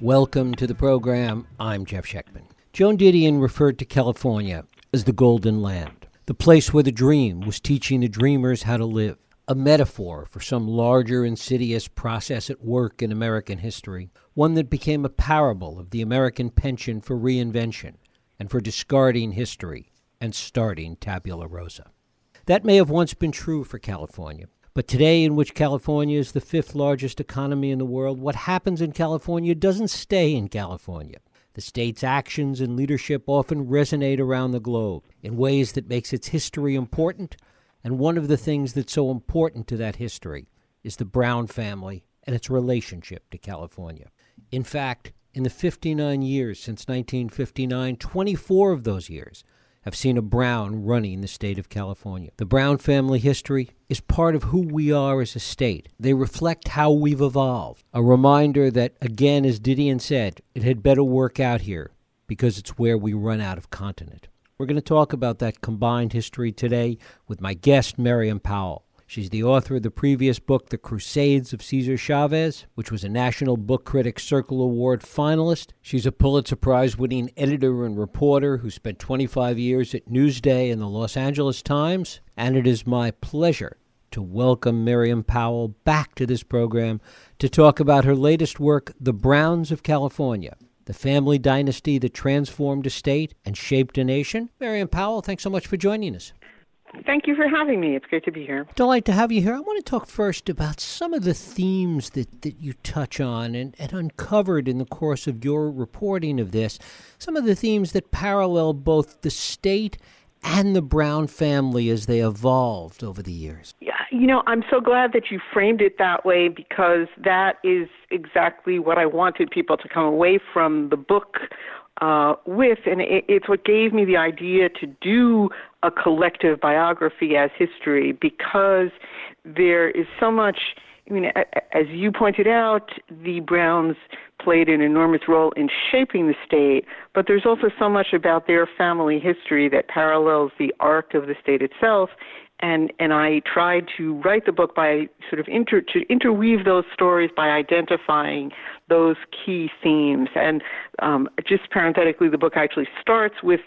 Welcome to the program. I'm Jeff Schechtman. Joan Didion referred to California as the Golden Land, the place where the dream was teaching the dreamers how to live, a metaphor for some larger insidious process at work in American history, one that became a parable of the American penchant for reinvention and for discarding history and starting tabula rasa. That may have once been true for California. But today, in which California is the fifth largest economy in the world, what happens in California doesn't stay in California. The state's actions and leadership often resonate around the globe in ways that makes its history important, and one of the things that's so important to that history is the Brown family and its relationship to California. In fact, in the 59 years since 1959, 24 of those years have seen a Brown running the state of California. The Brown family history is part of who we are as a state. They reflect how we've evolved. A reminder that, again, as Didion said, it had better work out here because it's where we run out of continent. We're going to talk about that combined history today with my guest, Miriam Pawel. She's the author of the previous book, The Crusades of Cesar Chavez, which was a National Book Critics Circle Award finalist. She's a Pulitzer Prize winning editor and reporter who spent 25 years at Newsday and the Los Angeles Times. And it is my pleasure to welcome Miriam Pawel back to this program to talk about her latest work, The Browns of California the family dynasty that transformed a state and shaped a nation. Miriam Pawel, thanks so much for joining us. Thank you for having me. It's great to be here. Delight to have you here. I want to talk first about some of the themes that, that you touch on and, and uncovered in the course of your reporting of this. Some of the themes that parallel both the state and the Brown family as they evolved over the years. Yeah, you know, I'm so glad that you framed it that way because that is exactly what I wanted people to come away from the book uh, with, and it, it's what gave me the idea to do a collective biography as history because there is so much. I mean, as you pointed out, the Browns played an enormous role in shaping the state, but there's also so much about their family history that parallels the arc of the state itself and and I tried to write the book by sort of inter to interweave those stories by identifying those key themes. And um, just parenthetically, the book actually starts with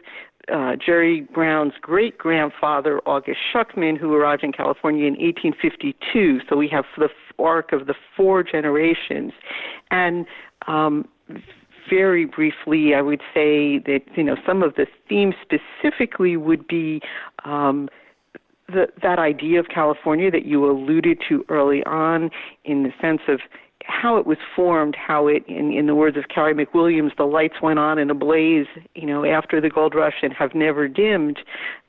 uh, Jerry Brown's great grandfather, August Schuckman, who arrived in California in 1852. So we have the arc of the four generations. And um, very briefly, I would say that you know some of the themes specifically would be um, the, that idea of California that you alluded to early on, in the sense of how it was formed, how it, in, in the words of Carey McWilliams, the lights went on in a blaze, you know, after the gold rush and have never dimmed.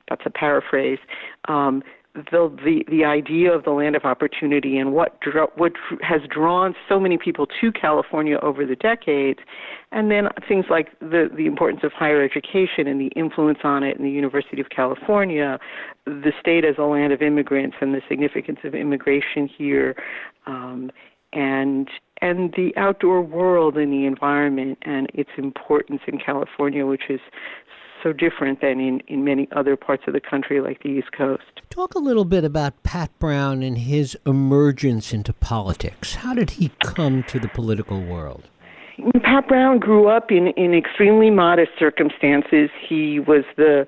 That's a paraphrase. Um, the the the idea of the land of opportunity and what dr- what has drawn so many people to California over the decades, and then things like the the importance of higher education and the influence on it in the University of California, the state as a land of immigrants and the significance of immigration here, um, and and the outdoor world and the environment and its importance in California, which is so different than in, in many other parts of the country like the East Coast. Talk a little bit about Pat Brown and his emergence into politics. How did he come to the political world? Pat Brown grew up in, in extremely modest circumstances. He was the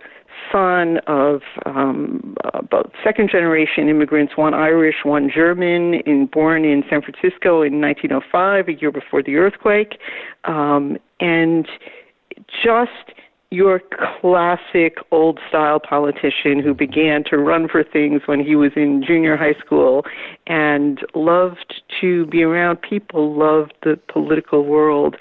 son of um, about second generation immigrants, one Irish, one German, in, born in San Francisco in 1905, a year before the earthquake. Um, and just your classic old style politician who began to run for things when he was in junior high school and loved to be around people, loved the political world,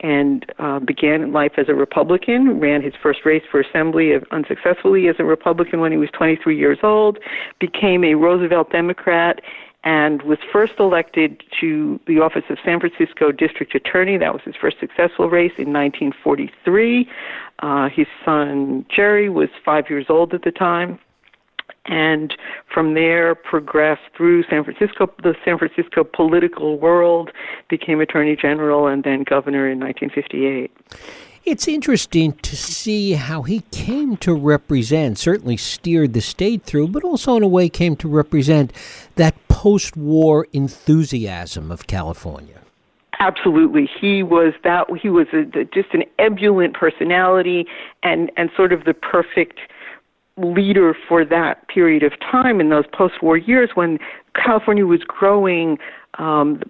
and uh, began life as a Republican, ran his first race for assembly unsuccessfully as a Republican when he was 23 years old, became a Roosevelt Democrat, and was first elected to the office of San Francisco District Attorney. That was his first successful race in 1943. Uh, his son Jerry was five years old at the time, and from there progressed through San Francisco, the San Francisco political world, became Attorney General, and then governor in 1958. It's interesting to see how he came to represent, certainly steered the state through, but also in a way came to represent that post war enthusiasm of California. absolutely. He was that. He was a, just an ebullient personality, and and sort of the perfect leader for that period of time in those post-war years when California was growing um,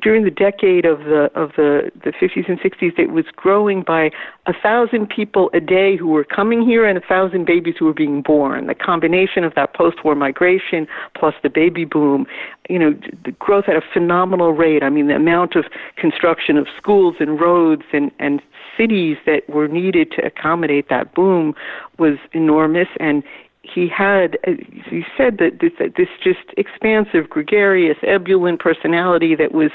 during the decade of the of the the 50s and 60s, it was growing by a thousand people a day who were coming here and a thousand babies who were being born. The combination of that post-war migration plus the baby boom, you know, the growth at a phenomenal rate. I mean, the amount of construction of schools and roads and and cities that were needed to accommodate that boom was enormous. And he had, as you said, that this, this just expansive, gregarious, ebullient personality that was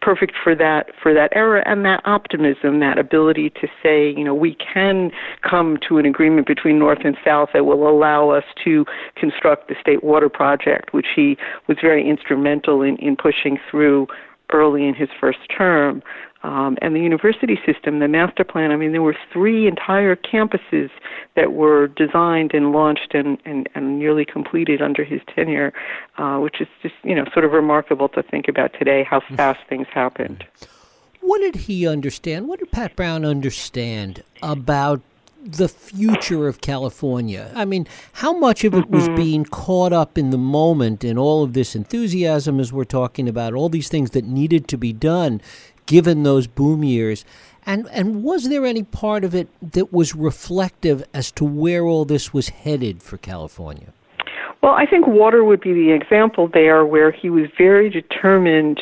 perfect for that for that era, and that optimism, that ability to say, you know, we can come to an agreement between North and South that will allow us to construct the state water project, which he was very instrumental in, in pushing through early in his first term um, and the university system, the master plan. I mean, there were three entire campuses that were designed and launched and, and, and nearly completed under his tenure, uh, which is just you know sort of remarkable to think about today how mm-hmm. fast things happened. What did he understand? What did Pat Brown understand about the future of California. I mean, how much of it was mm-hmm. being caught up in the moment and all of this enthusiasm as we're talking about, all these things that needed to be done given those boom years. And and was there any part of it that was reflective as to where all this was headed for California? Well, I think water would be the example there where he was very determined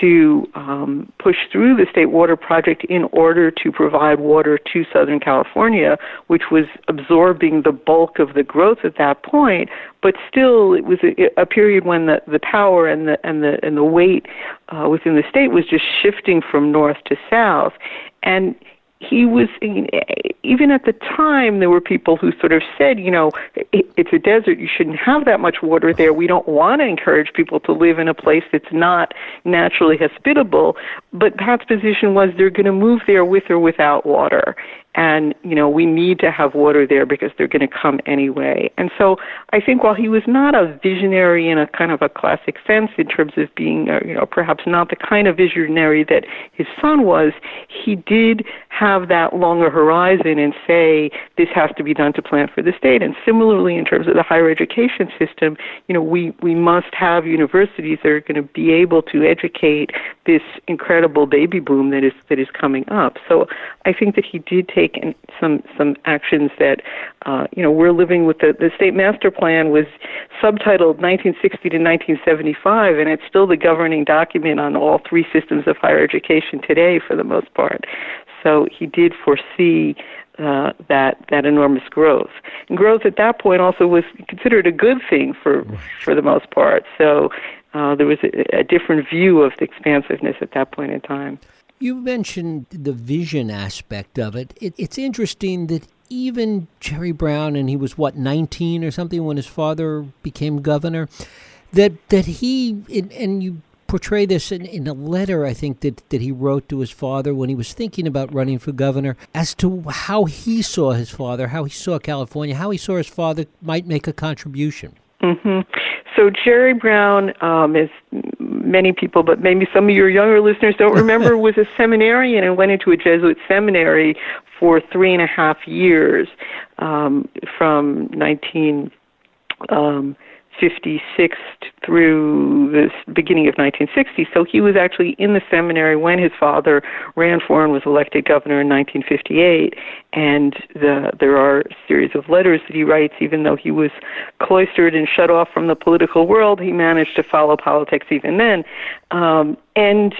to um, push through the state water project in order to provide water to Southern California, which was absorbing the bulk of the growth at that point. But still, it was a, a period when the, the power and the and the and the weight uh, within the state was just shifting from north to south, and he was eh, even at the time there were people who sort of said you know it's a desert you shouldn't have that much water there. We don't want to encourage people to live in a place that's not naturally hospitable. But pat's position was they're going to move there with or without water and you know we need to have water there because they're going to come anyway. And so i think while he was not a visionary in a kind of a classic sense in terms of being uh, you know perhaps not the kind of visionary that his son was he did have that longer horizon and say this has to be done to plan for the state. And similarly in terms of the higher education system you know we we must have universities that are going to be able to educate this incredible baby boom that is that is coming up. So i think that he did take taken some some actions that uh, you know we're living with the the state master plan was subtitled 1960 to 1975 and it's still the governing document on all three systems of higher education today for the most part so he did foresee uh, that that enormous growth. And growth at that point also was considered a good thing for for the most part. So uh, there was a, a different view of the expansiveness at that point in time. You mentioned the vision aspect of it. it. It's interesting that even Jerry Brown, and he was what 19 or something when his father became governor, that that he and you portray this in, in a letter I think that, that he wrote to his father when he was thinking about running for governor as to how he saw his father, how he saw California, how he saw his father might make a contribution. Mm-hmm. So Jerry Brown, um, as many people, but maybe some of your younger listeners don't remember, was a seminarian and went into a Jesuit seminary for three and a half years um, from 19. Um, 56 through the beginning of 1960. So he was actually in the seminary when his father ran for and was elected governor in 1958. And the, there are a series of letters that he writes, even though he was cloistered and shut off from the political world, he managed to follow politics even then. Um, and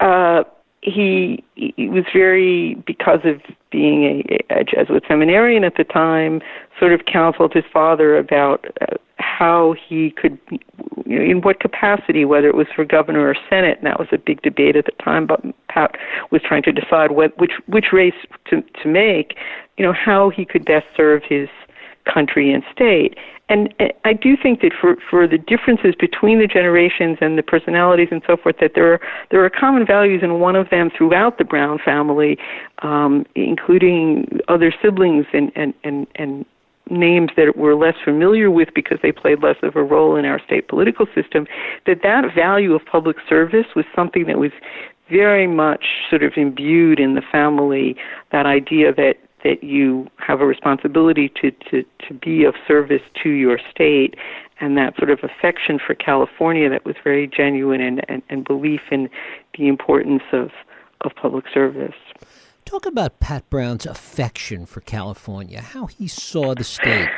uh, he he was very because of being a, a Jesuit seminarian at the time, sort of counseled his father about uh, how he could, you know, in what capacity, whether it was for governor or senate, and that was a big debate at the time. But Pat was trying to decide what, which which race to to make, you know, how he could best serve his country and state. And I do think that for, for the differences between the generations and the personalities and so forth, that there are there are common values, and one of them throughout the Brown family, um, including other siblings and and and and names that we're less familiar with because they played less of a role in our state political system that that value of public service was something that was very much sort of imbued in the family that idea that that you have a responsibility to, to, to be of service to your state and that sort of affection for California that was very genuine and, and, and belief in the importance of, of public service. Talk about Pat Brown's affection for California, how he saw the state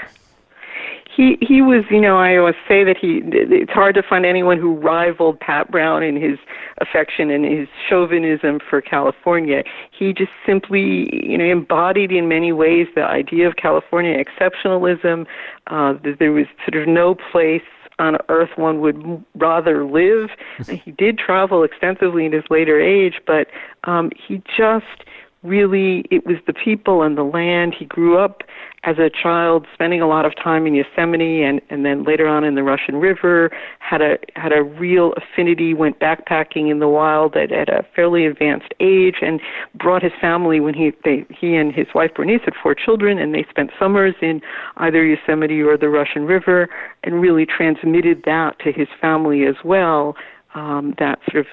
he he was you know I always say that he it's hard to find anyone who rivaled Pat Brown in his affection and his chauvinism for California. He just simply you know embodied in many ways the idea of California exceptionalism. Uh, there was sort of no place on earth one would rather live. he did travel extensively in his later age, but um, he just really it was the people and the land. He grew up as a child spending a lot of time in Yosemite and, and then later on in the Russian River, had a had a real affinity, went backpacking in the wild at, at a fairly advanced age and brought his family when he they, he and his wife Bernice had four children and they spent summers in either Yosemite or the Russian River and really transmitted that to his family as well. Um, that sort of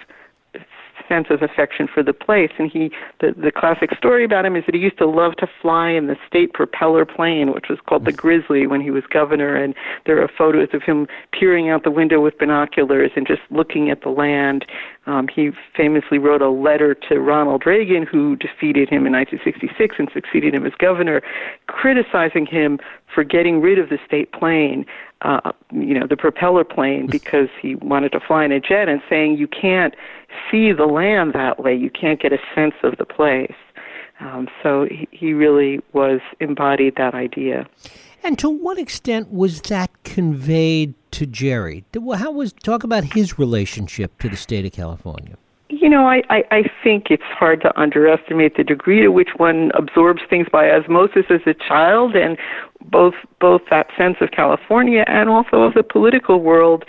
sense of affection for the place. And he, the, the classic story about him is that he used to love to fly in the state propeller plane, which was called the Grizzly when he was governor. And there are photos of him peering out the window with binoculars and just looking at the land. Um, he famously wrote a letter to Ronald Reagan, who defeated him in 1966 and succeeded him as governor, criticizing him for getting rid of the state plane, uh, you know, the propeller plane, because he wanted to fly in a jet, and saying you can't see the land that way, you can't get a sense of the place. Um, so he, he really was embodied that idea. And to what extent was that conveyed to Jerry? How was talk about his relationship to the state of California? You know, I, I, I think it's hard to underestimate the degree to which one absorbs things by osmosis as a child, and both both that sense of California and also of the political world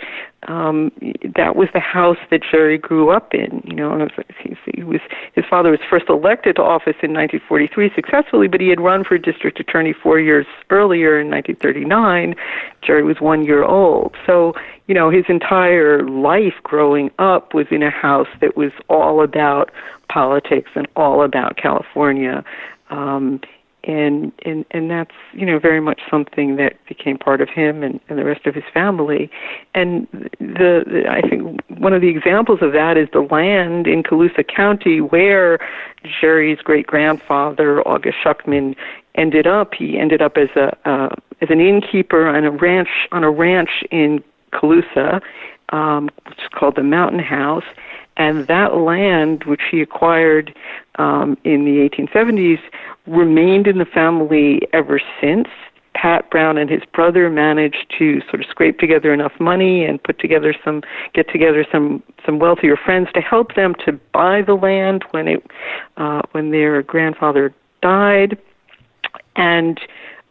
um, that was the house that Jerry grew up in. You know, he, was his father was first elected to office in 1943 successfully, but he had run for district attorney four years earlier in 1939. Jerry was one year old, so you know his entire life growing up was in a house that was all about politics and all about California. Um, and and and that's you know very much something that became part of him and, and the rest of his family. And the, the i think one of the examples of that is the land in Colusa County where Jerry's great grandfather August Schuckman ended up. He ended up as a uh, as an innkeeper on a ranch on a ranch in Colusa um which is called the Mountain House and that land, which he acquired um, in the 1870s, remained in the family ever since. Pat Brown and his brother managed to sort of scrape together enough money and put together some, get together some some wealthier friends to help them to buy the land when it, uh, when their grandfather died, and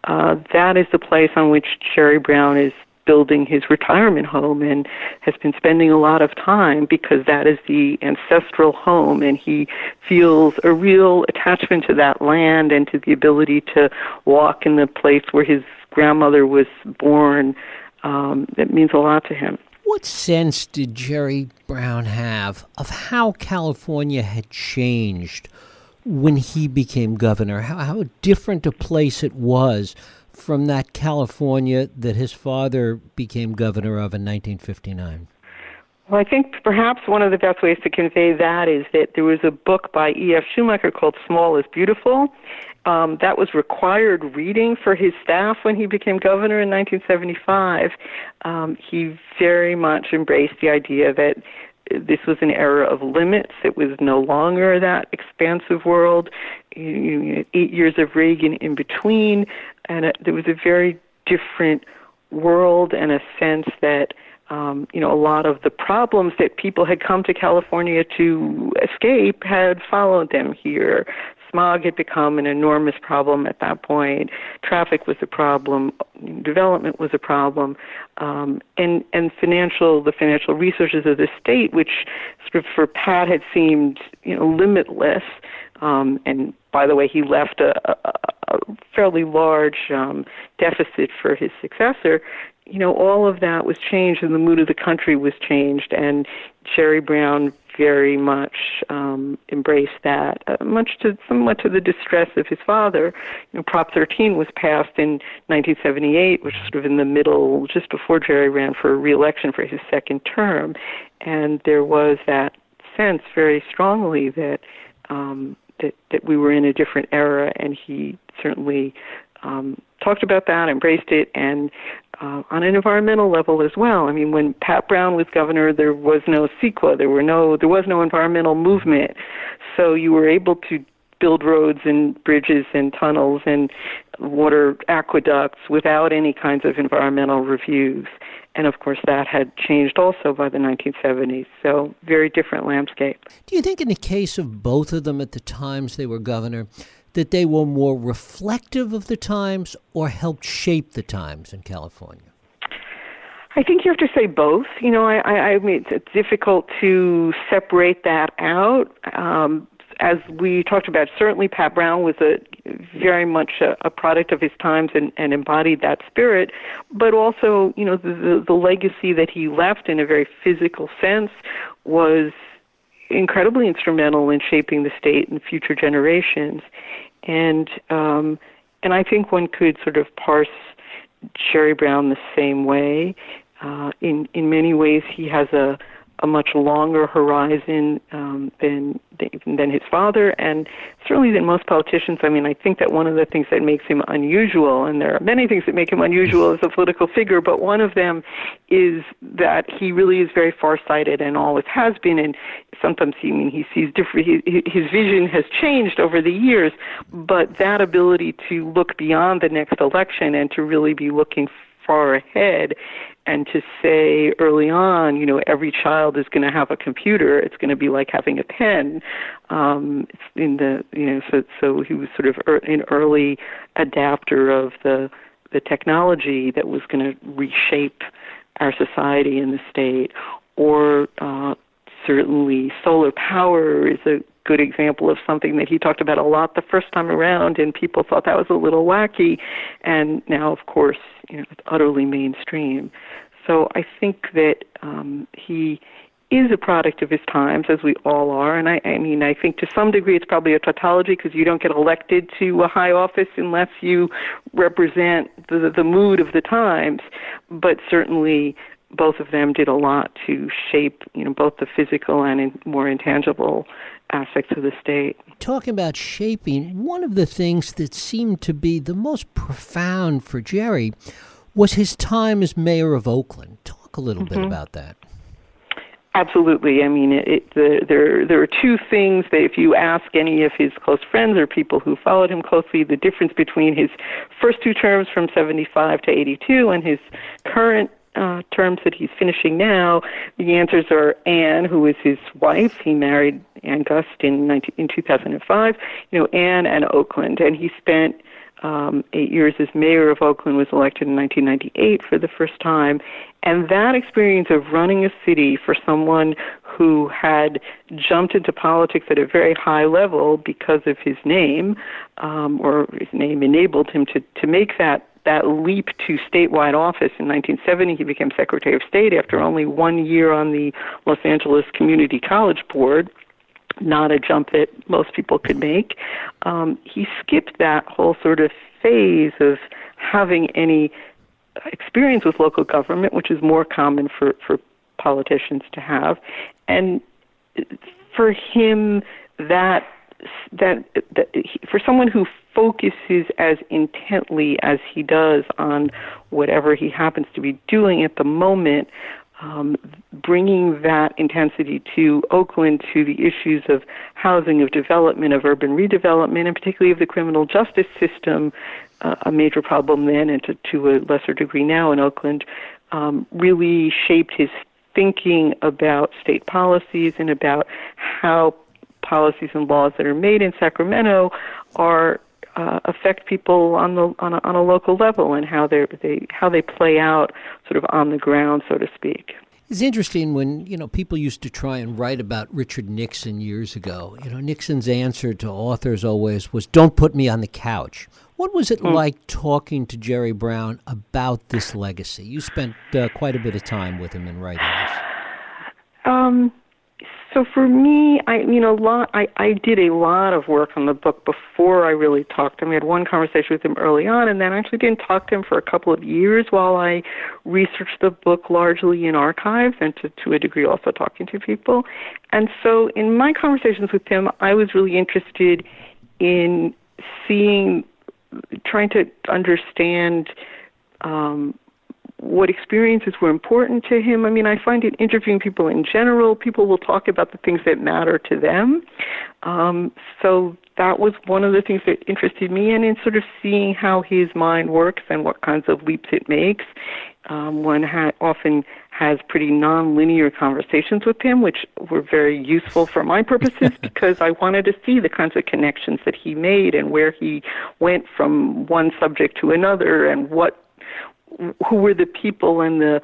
uh, that is the place on which Jerry Brown is building his retirement home and has been spending a lot of time because that is the ancestral home and he feels a real attachment to that land and to the ability to walk in the place where his grandmother was born. Um, means a lot to him. What sense did Jerry Brown have of how California had changed when he became governor? How, how different a place it was from that California that his father became governor of in 1959? Well, I think perhaps one of the best ways to convey that is that there was a book by E.F. Schumacher called Small is Beautiful. Um, that was required reading for his staff when he became governor in 1975. Um, he very much embraced the idea that this was an era of limits. It was no longer that expansive world. You, you, eight years of Reagan in between, and it, there was a very different world and a sense that um, you know a lot of the problems that people had come to California to escape had followed them here. Smog had become an enormous problem at that point. Traffic was a problem. Development was a problem, um, and and financial the financial resources of the state, which sort of for Pat had seemed you know limitless. Um, and by the way, he left a, a, a fairly large um, deficit for his successor. You know, all of that was changed, and the mood of the country was changed. And Jerry Brown very much um, embraced that, uh, much to somewhat to the distress of his father. You know, Prop 13 was passed in 1978, which was sort of in the middle, just before Jerry ran for re-election for his second term, and there was that sense very strongly that um, that that we were in a different era, and he certainly um, talked about that, embraced it, and uh, on an environmental level as well. I mean, when Pat Brown was governor, there was no CEQA, there were no, there was no environmental movement, so you were able to build roads and bridges and tunnels and water aqueducts without any kinds of environmental reviews. And of course, that had changed also by the 1970s. So, very different landscape. Do you think, in the case of both of them at the times they were governor, that they were more reflective of the times or helped shape the times in California? I think you have to say both. You know, I, I, I mean, it's difficult to separate that out. Um, as we talked about, certainly Pat Brown was a very much a, a product of his times and, and embodied that spirit, but also, you know, the, the, the legacy that he left in a very physical sense was incredibly instrumental in shaping the state and future generations. And um, and I think one could sort of parse Jerry Brown the same way. Uh, in in many ways, he has a a much longer horizon um, than than his father, and certainly than most politicians. I mean, I think that one of the things that makes him unusual, and there are many things that make him unusual as a political figure, but one of them is that he really is very farsighted and always has been. And sometimes he, I mean, he sees different. He, his vision has changed over the years, but that ability to look beyond the next election and to really be looking far ahead and to say early on, you know, every child is going to have a computer. It's going to be like having a pen. Um, it's in the, you know, so so he was sort of er, an early adapter of the the technology that was going to reshape our society and the state. Or uh, certainly, solar power is a good example of something that he talked about a lot the first time around, and people thought that was a little wacky. And now, of course, you know, it's utterly mainstream. So I think that um, he is a product of his times, as we all are. And I, I mean, I think to some degree it's probably a tautology because you don't get elected to a high office unless you represent the, the mood of the times. But certainly, both of them did a lot to shape, you know, both the physical and in more intangible aspects of the state. Talking about shaping, one of the things that seemed to be the most profound for Jerry was his time as mayor of Oakland. Talk a little mm-hmm. bit about that. Absolutely. I mean, it, it, the, there there are two things that if you ask any of his close friends or people who followed him closely, the difference between his first two terms from 75 to 82 and his current uh, terms that he's finishing now, the answers are Anne, who is his wife. He married Anne Gust in 19, in 2005. You know, Anne and Oakland, and he spent um, eight years as mayor of Oakland, was elected in 1998 for the first time. And that experience of running a city for someone who had jumped into politics at a very high level because of his name, um, or his name enabled him to, to make that that leap to statewide office in 1970. He became Secretary of State after only one year on the Los Angeles Community College Board. Not a jump that most people could make. Um, he skipped that whole sort of phase of having any experience with local government, which is more common for, for politicians to have. And for him, that that, that for someone who focuses as intently as he does on whatever he happens to be doing at the moment, um, bringing that intensity to Oakland to the issues of housing, of development, of urban redevelopment, and particularly of the criminal justice system, uh, a major problem then and to, to a lesser degree now in Oakland, um, really shaped his thinking about state policies and about how policies and laws that are made in Sacramento are uh, affect people on the on a, on a local level and how they they how they play out sort of on the ground, so to speak. It's interesting when you know people used to try and write about Richard Nixon years ago. You know Nixon's answer to authors always was, "Don't put me on the couch." What was it mm. like talking to Jerry Brown about this legacy? You spent uh, quite a bit of time with him in writing this. Um, so for me, I you know lot. I I did a lot of work on the book before I really talked to him. I had one conversation with him early on, and then I actually didn't talk to him for a couple of years while I researched the book largely in archives and to to a degree also talking to people. And so in my conversations with him, I was really interested in seeing, trying to understand. Um, what experiences were important to him. I mean, I find it interviewing people in general, people will talk about the things that matter to them. Um, so that was one of the things that interested me, and in sort of seeing how his mind works and what kinds of leaps it makes. Um, one ha- often has pretty non-linear conversations with him, which were very useful for my purposes because I wanted to see the kinds of connections that he made and where he went from one subject to another and what who were the people and the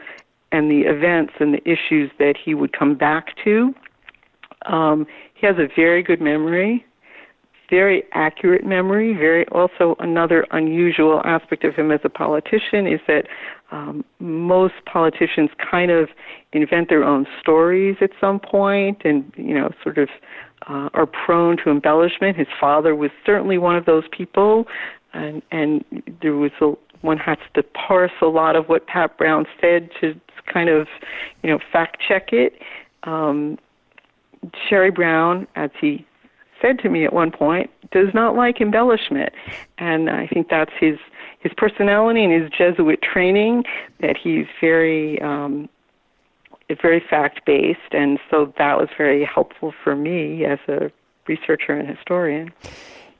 and the events and the issues that he would come back to. Um, he has a very good memory, very accurate memory. Very also another unusual aspect of him as a politician is that um, most politicians kind of invent their own stories at some point, and you know, sort of uh, are prone to embellishment. His father was certainly one of those people, and and there was a one has to parse a lot of what Pat Brown said to kind of, you know, fact check it. Um, Jerry Brown, as he said to me at one point, does not like embellishment, and I think that's his his personality and his Jesuit training. That he's very um, very fact based, and so that was very helpful for me as a researcher and historian.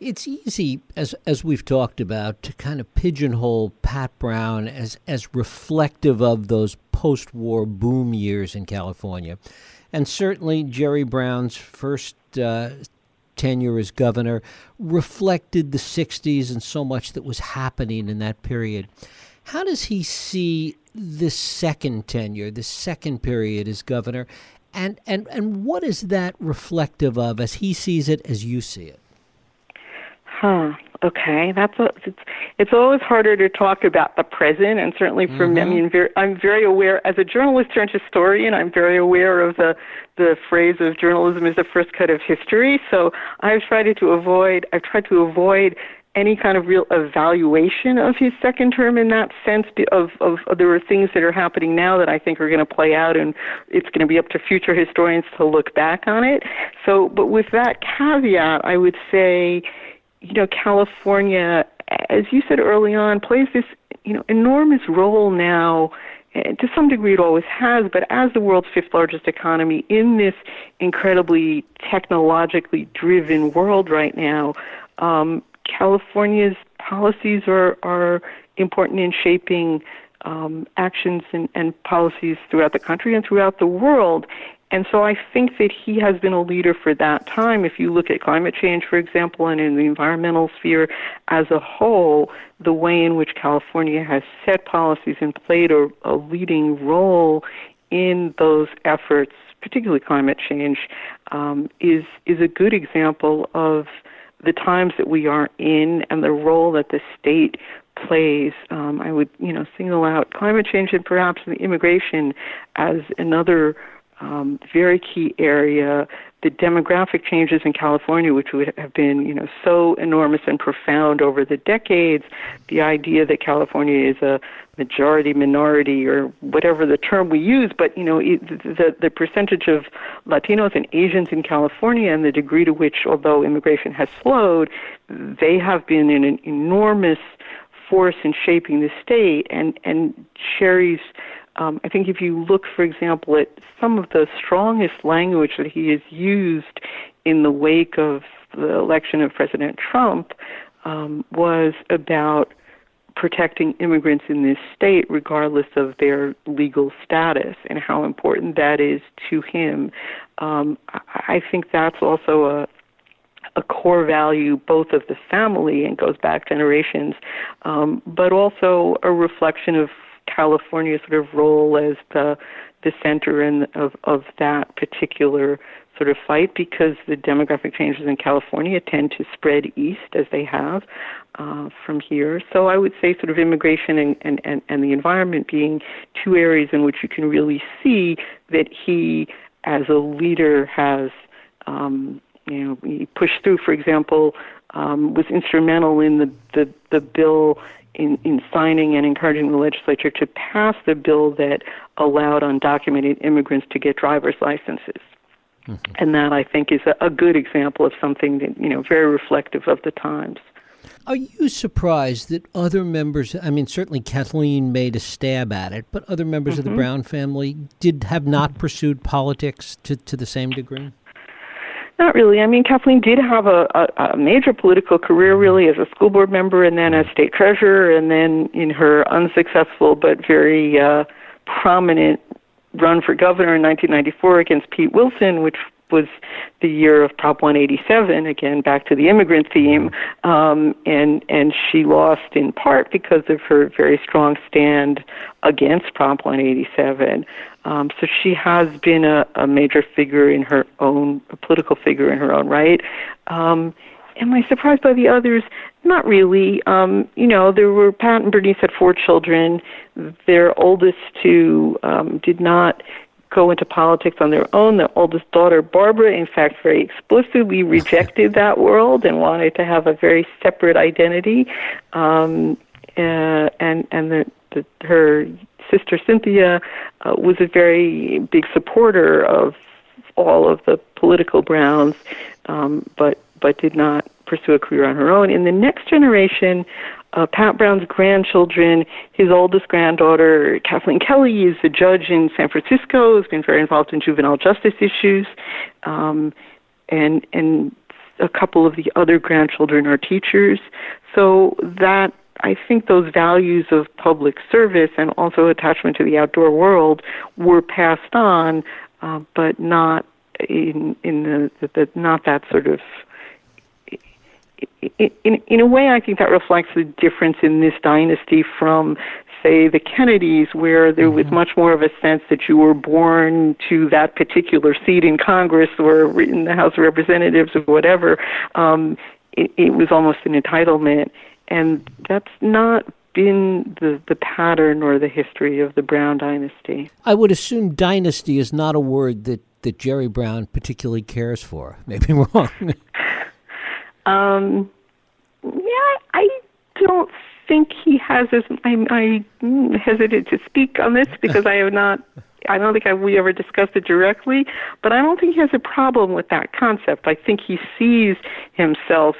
It's easy, as as we've talked about, to kind of pigeonhole Pat Brown as as reflective of those post-war boom years in California, and certainly Jerry Brown's first uh, tenure as governor reflected the '60s and so much that was happening in that period. How does he see this second tenure, this second period as governor, and and and what is that reflective of as he sees it, as you see it? Huh. Okay, that's a, it's it's always harder to talk about the present, and certainly for mm-hmm. me, I mm-hmm. mean, very, I'm very aware as a journalist turned historian. I'm very aware of the the phrase of journalism is the first cut of history. So I've tried to avoid I've tried to avoid any kind of real evaluation of his second term in that sense of, of, of there are things that are happening now that I think are going to play out and it's going to be up to future historians to look back on it. So but with that caveat I would say you know, California, as you said early on, plays this, you know, enormous role now. To some degree, it always has, but as the world's fifth largest economy in this incredibly technologically driven world right now, um, California's policies are are important in shaping um, actions and, and policies throughout the country and throughout the world. And so I think that he has been a leader for that time. If you look at climate change, for example, and in the environmental sphere as a whole, the way in which California has set policies and played a, a leading role in those efforts, particularly climate change, um, is is a good example of the times that we are in and the role that the state plays. Um, I would, you know, single out climate change and perhaps immigration as another um, very key area. The demographic changes in California, which would have been, you know, so enormous and profound over the decades, the idea that California is a majority minority or whatever the term we use, but you know, the the percentage of Latinos and Asians in California and the degree to which, although immigration has slowed, they have been an enormous force in shaping the state. And and Jerry's um, I think if you look, for example, at some of the strongest language that he has used in the wake of the election of President Trump, um, was about protecting immigrants in this state, regardless of their legal status, and how important that is to him. Um, I think that's also a a core value both of the family and goes back generations, um, but also a reflection of California's sort of role as the the center in, of of that particular sort of fight because the demographic changes in California tend to spread east as they have uh, from here. So I would say sort of immigration and, and, and, and the environment being two areas in which you can really see that he as a leader has, um, you know, he pushed through, for example, um, was instrumental in the, the, the bill in, in signing and encouraging the legislature to pass the bill that allowed undocumented immigrants to get driver's licenses. Mm-hmm. And that I think is a, a good example of something that, you know, very reflective of the times. Are you surprised that other members, I mean, certainly Kathleen made a stab at it, but other members mm-hmm. of the mm-hmm. Brown family did have not pursued politics to, to the same degree? Not really. I mean, Kathleen did have a, a, a major political career, really, as a school board member and then as state treasurer, and then in her unsuccessful but very uh, prominent run for governor in 1994 against Pete Wilson, which was the year of Prop 187. Again, back to the immigrant theme, um, and and she lost in part because of her very strong stand against Prop 187. Um, so she has been a, a major figure in her own, a political figure in her own right. Um, am I surprised by the others? Not really. Um, you know, there were Pat and Bernice had four children. Their oldest two um, did not go into politics on their own. The oldest daughter, Barbara, in fact, very explicitly rejected that world and wanted to have a very separate identity. Um, uh, and and the, the, her sister Cynthia uh, was a very big supporter of all of the political Browns, um, but but did not pursue a career on her own. In the next generation, uh, Pat Brown's grandchildren, his oldest granddaughter, Kathleen Kelly, is a judge in San Francisco, has been very involved in juvenile justice issues, um, and and a couple of the other grandchildren are teachers. So that I think those values of public service and also attachment to the outdoor world were passed on, uh, but not in in the, the, the not that sort of in, in a way, I think that reflects the difference in this dynasty from, say, the Kennedys, where there was mm-hmm. much more of a sense that you were born to that particular seat in Congress or in the House of Representatives or whatever. Um, it, it was almost an entitlement, and that's not been the, the pattern or the history of the Brown dynasty. I would assume dynasty is not a word that, that Jerry Brown particularly cares for. Maybe I'm wrong. Um, yeah, I don't think he has as I, I hesitate to speak on this because I have not. I don't think I, we ever discussed it directly, but I don't think he has a problem with that concept. I think he sees himself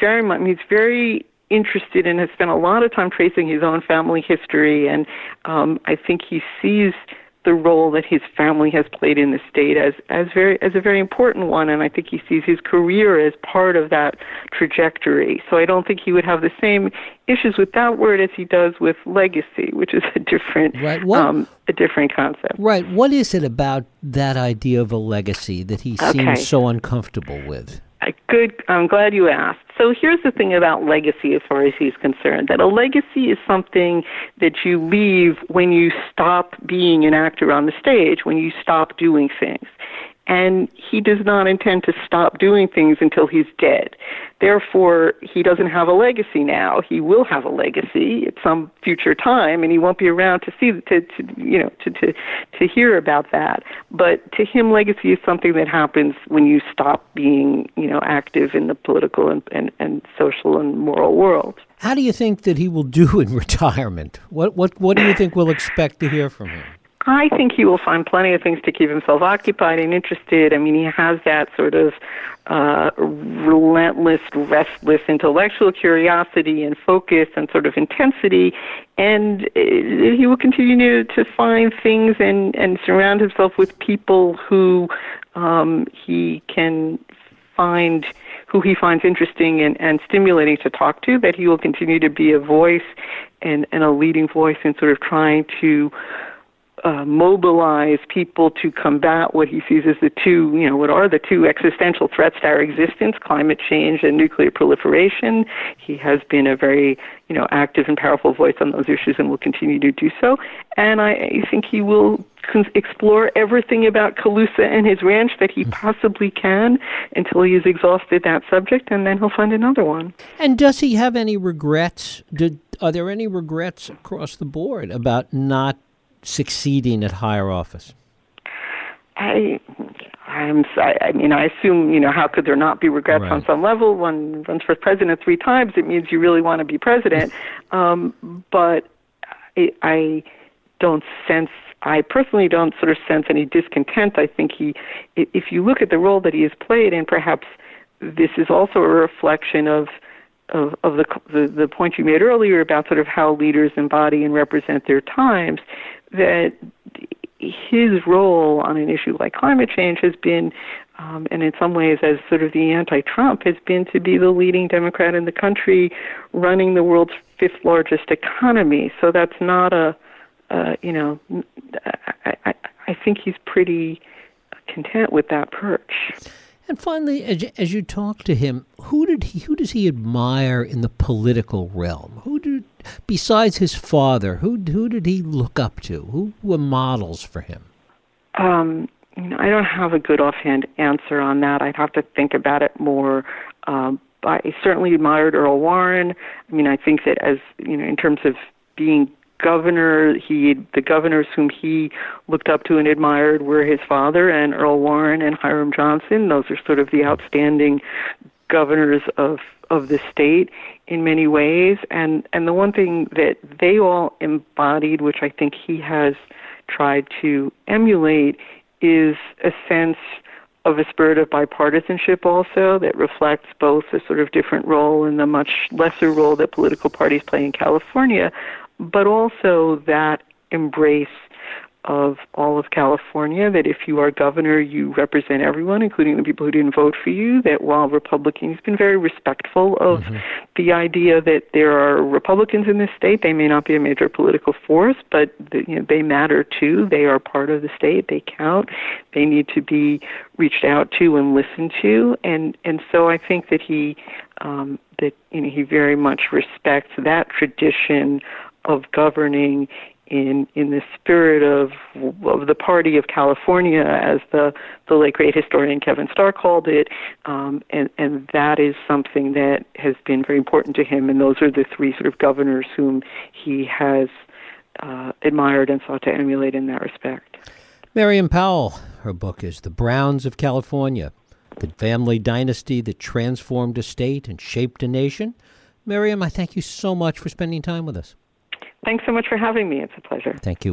very much. He's very interested and has spent a lot of time tracing his own family history, and um, I think he sees the role that his family has played in the state as as very as a very important one and I think he sees his career as part of that trajectory. So I don't think he would have the same issues with that word as he does with legacy, which is a different right. what, um, a different concept. Right. What is it about that idea of a legacy that he okay. seems so uncomfortable with? Good. I'm glad you asked. So here's the thing about legacy as far as he's concerned that a legacy is something that you leave when you stop being an actor on the stage, when you stop doing things and he does not intend to stop doing things until he's dead. Therefore, he doesn't have a legacy now. He will have a legacy at some future time, and he won't be around to see to, to you know to, to to hear about that. But to him, legacy is something that happens when you stop being you know active in the political and, and, and social and moral world. How do you think that he will do in retirement? What what what do you think we'll expect to hear from him? I think he will find plenty of things to keep himself occupied and interested. I mean, he has that sort of uh, relentless, restless intellectual curiosity and focus and sort of intensity, and uh, he will continue to find things and and surround himself with people who um, he can find who he finds interesting and, and stimulating to talk to, that he will continue to be a voice and, and a leading voice in sort of trying to uh, mobilize people to combat what he sees as the two, you know, what are the two existential threats to our existence, climate change and nuclear proliferation. He has been a very, you know, active and powerful voice on those issues and will continue to do so. And I, I think he will explore everything about Colusa and his ranch that he possibly can until he has exhausted that subject, and then he'll find another one. And does he have any regrets? Did, are there any regrets across the board about not succeeding at higher office? I, I'm, I mean, I assume, you know, how could there not be regrets right. on some level? One runs for president three times, it means you really want to be president. um, but I, I don't sense, I personally don't sort of sense any discontent. I think he, if you look at the role that he has played, and perhaps this is also a reflection of, of, of the, the the point you made earlier about sort of how leaders embody and represent their times, that his role on an issue like climate change has been, um, and in some ways as sort of the anti-Trump, has been to be the leading Democrat in the country, running the world's fifth largest economy. So that's not a, uh, you know, I, I, I think he's pretty content with that perch. And finally, as you, as you talk to him, who did he, who does he admire in the political realm? Who besides his father, who who did he look up to? Who were models for him? Um, you know, I don't have a good offhand answer on that. I'd have to think about it more. Um, I certainly admired Earl Warren. I mean, I think that as you know, in terms of being governor, he the governors whom he looked up to and admired were his father and Earl Warren and Hiram Johnson. Those are sort of the outstanding governors of of the state in many ways. And and the one thing that they all embodied, which I think he has tried to emulate, is a sense of a spirit of bipartisanship also that reflects both a sort of different role and the much lesser role that political parties play in California, but also that embrace of all of California that if you are governor, you represent everyone, including the people who didn't vote for you. That while Republican, he's been very respectful of mm-hmm. the idea that there are Republicans in this state. They may not be a major political force, but the, you know, they matter too. They are part of the state. They count. They need to be reached out to and listened to. And and so I think that he um, that you know he very much respects that tradition of governing in in the spirit of of the party of California, as the the late great historian Kevin Starr called it, um, and and that is something that has been very important to him. And those are the three sort of governors whom he has uh, admired and sought to emulate in that respect. Miriam Pawel, her book is The Browns of California, the family dynasty that transformed a state and shaped a nation. Miriam, I thank you so much for spending time with us. Thanks so much for having me. It's a pleasure. Thank you.